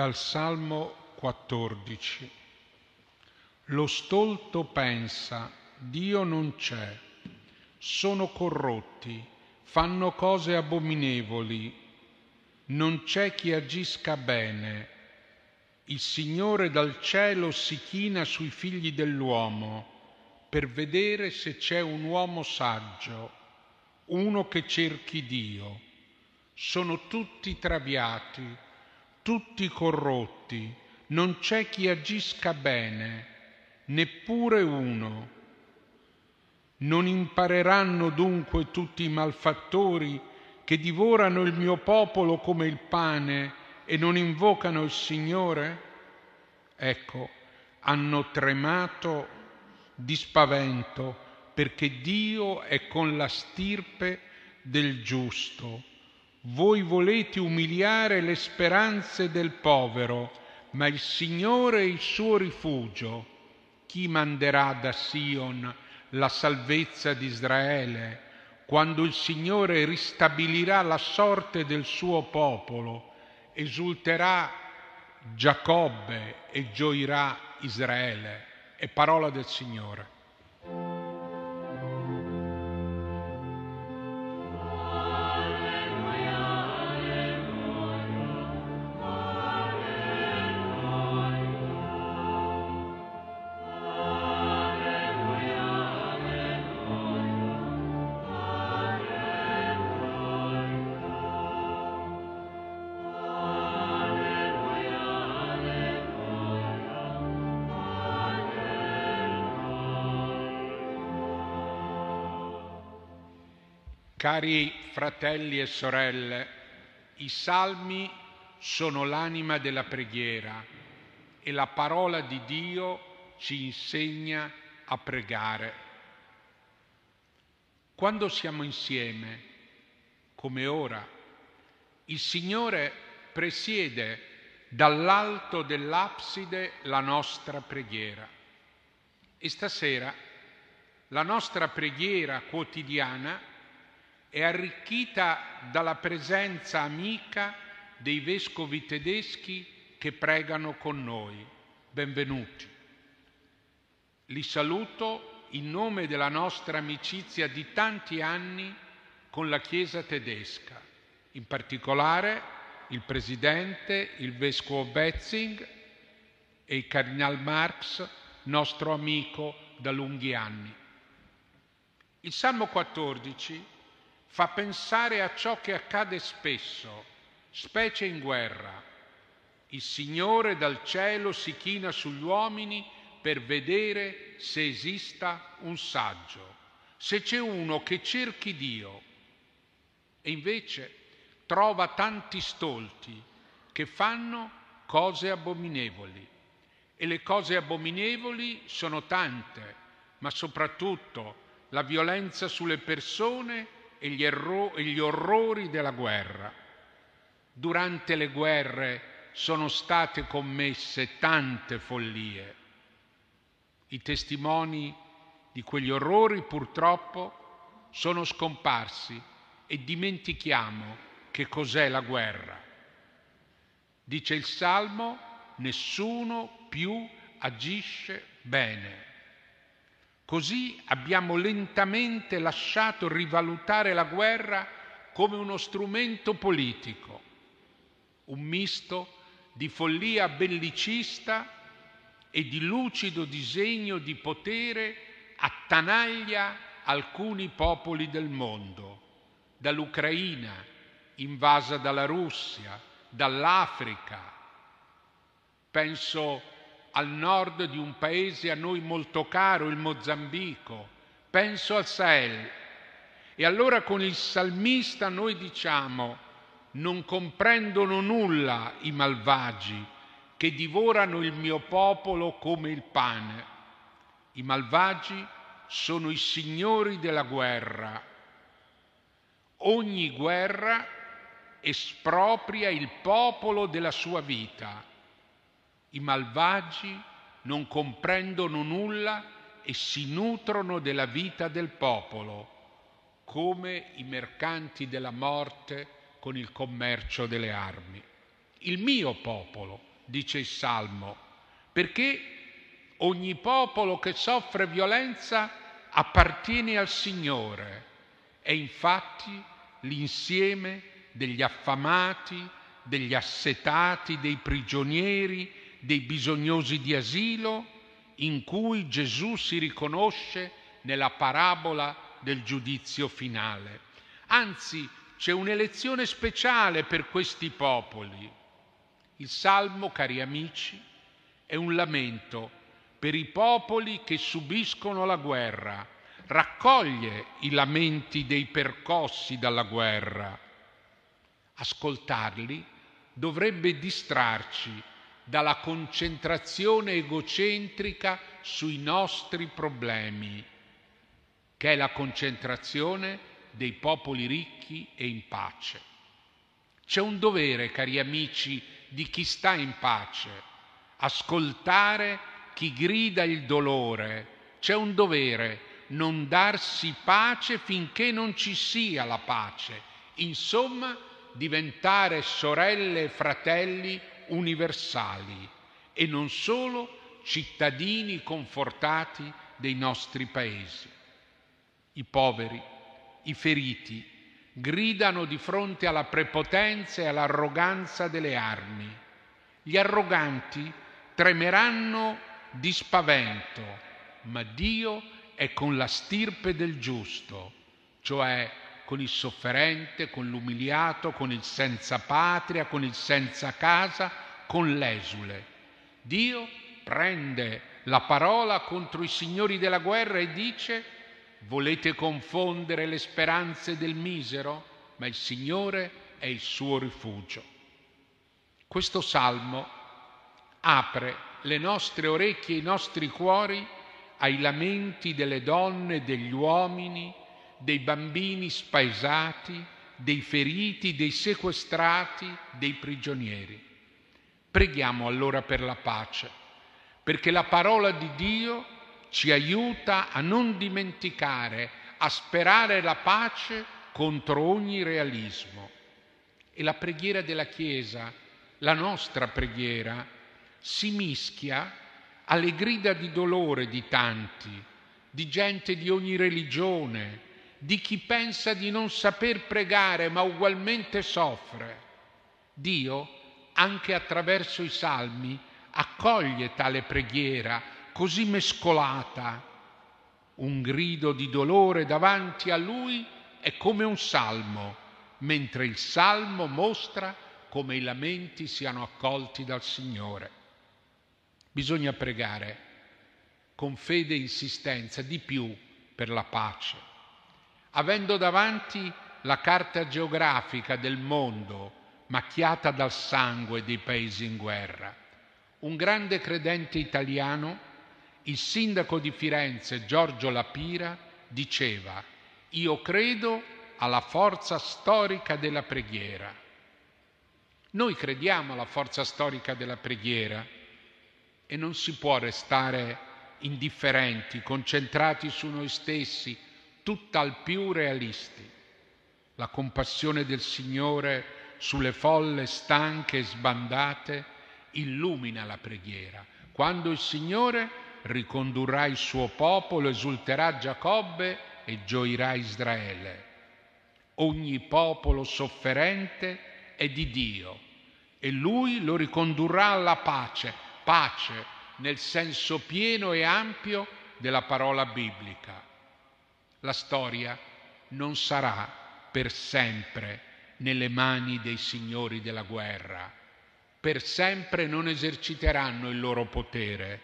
Dal Salmo 14. Lo stolto pensa, Dio non c'è, sono corrotti, fanno cose abominevoli, non c'è chi agisca bene. Il Signore dal cielo si china sui figli dell'uomo per vedere se c'è un uomo saggio, uno che cerchi Dio. Sono tutti traviati tutti corrotti, non c'è chi agisca bene, neppure uno. Non impareranno dunque tutti i malfattori che divorano il mio popolo come il pane e non invocano il Signore? Ecco, hanno tremato di spavento perché Dio è con la stirpe del giusto voi volete umiliare le speranze del povero, ma il Signore è il suo rifugio. Chi manderà da Sion la salvezza di Israele? Quando il Signore ristabilirà la sorte del suo popolo, esulterà Giacobbe e gioirà Israele. È parola del Signore. Cari fratelli e sorelle, i salmi sono l'anima della preghiera e la parola di Dio ci insegna a pregare. Quando siamo insieme, come ora, il Signore presiede dall'alto dell'abside la nostra preghiera. E stasera la nostra preghiera quotidiana è arricchita dalla presenza amica dei vescovi tedeschi che pregano con noi. Benvenuti. Li saluto in nome della nostra amicizia di tanti anni con la Chiesa tedesca, in particolare il Presidente, il Vescovo Betzing e il Cardinal Marx, nostro amico da lunghi anni. Il Salmo 14 fa pensare a ciò che accade spesso, specie in guerra. Il Signore dal cielo si china sugli uomini per vedere se esista un saggio, se c'è uno che cerchi Dio. E invece trova tanti stolti che fanno cose abominevoli. E le cose abominevoli sono tante, ma soprattutto la violenza sulle persone e gli, erro- e gli orrori della guerra. Durante le guerre sono state commesse tante follie. I testimoni di quegli orrori purtroppo sono scomparsi e dimentichiamo che cos'è la guerra. Dice il Salmo, nessuno più agisce bene. Così abbiamo lentamente lasciato rivalutare la guerra come uno strumento politico, un misto di follia bellicista e di lucido disegno di potere attanaglia alcuni popoli del mondo, dall'Ucraina invasa dalla Russia, dall'Africa. Penso al nord di un paese a noi molto caro, il Mozambico, penso al Sahel. E allora con il salmista noi diciamo, non comprendono nulla i malvagi che divorano il mio popolo come il pane. I malvagi sono i signori della guerra. Ogni guerra espropria il popolo della sua vita i malvagi non comprendono nulla e si nutrono della vita del popolo, come i mercanti della morte con il commercio delle armi. Il mio popolo, dice il Salmo, perché ogni popolo che soffre violenza appartiene al Signore. È infatti l'insieme degli affamati, degli assetati, dei prigionieri, dei bisognosi di asilo, in cui Gesù si riconosce nella parabola del giudizio finale. Anzi, c'è un'elezione speciale per questi popoli. Il Salmo, cari amici, è un lamento per i popoli che subiscono la guerra, raccoglie i lamenti dei percossi dalla guerra. Ascoltarli dovrebbe distrarci dalla concentrazione egocentrica sui nostri problemi, che è la concentrazione dei popoli ricchi e in pace. C'è un dovere, cari amici, di chi sta in pace, ascoltare chi grida il dolore. C'è un dovere non darsi pace finché non ci sia la pace. Insomma, diventare sorelle e fratelli universali e non solo cittadini confortati dei nostri paesi. I poveri, i feriti, gridano di fronte alla prepotenza e all'arroganza delle armi. Gli arroganti tremeranno di spavento, ma Dio è con la stirpe del giusto, cioè con il sofferente, con l'umiliato, con il senza patria, con il senza casa, con l'esule. Dio prende la parola contro i signori della guerra e dice volete confondere le speranze del misero, ma il Signore è il suo rifugio. Questo salmo apre le nostre orecchie e i nostri cuori ai lamenti delle donne degli uomini, dei bambini spaesati, dei feriti, dei sequestrati, dei prigionieri. Preghiamo allora per la pace, perché la parola di Dio ci aiuta a non dimenticare, a sperare la pace contro ogni realismo. E la preghiera della Chiesa, la nostra preghiera, si mischia alle grida di dolore di tanti, di gente di ogni religione, di chi pensa di non saper pregare ma ugualmente soffre. Dio, anche attraverso i salmi, accoglie tale preghiera così mescolata. Un grido di dolore davanti a lui è come un salmo, mentre il salmo mostra come i lamenti siano accolti dal Signore. Bisogna pregare con fede e insistenza di più per la pace, avendo davanti la carta geografica del mondo macchiata dal sangue dei paesi in guerra. Un grande credente italiano, il sindaco di Firenze Giorgio Lapira, diceva, io credo alla forza storica della preghiera. Noi crediamo alla forza storica della preghiera e non si può restare indifferenti, concentrati su noi stessi, tutt'al più realisti. La compassione del Signore sulle folle stanche e sbandate illumina la preghiera. Quando il Signore ricondurrà il suo popolo, esulterà Giacobbe e gioirà Israele. Ogni popolo sofferente è di Dio e Lui lo ricondurrà alla pace pace nel senso pieno e ampio della parola biblica. La storia non sarà per sempre nelle mani dei signori della guerra, per sempre non eserciteranno il loro potere,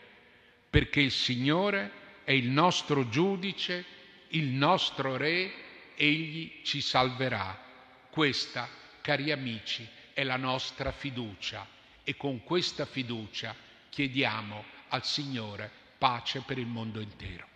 perché il Signore è il nostro giudice, il nostro Re, egli ci salverà. Questa, cari amici, è la nostra fiducia e con questa fiducia chiediamo al Signore pace per il mondo intero.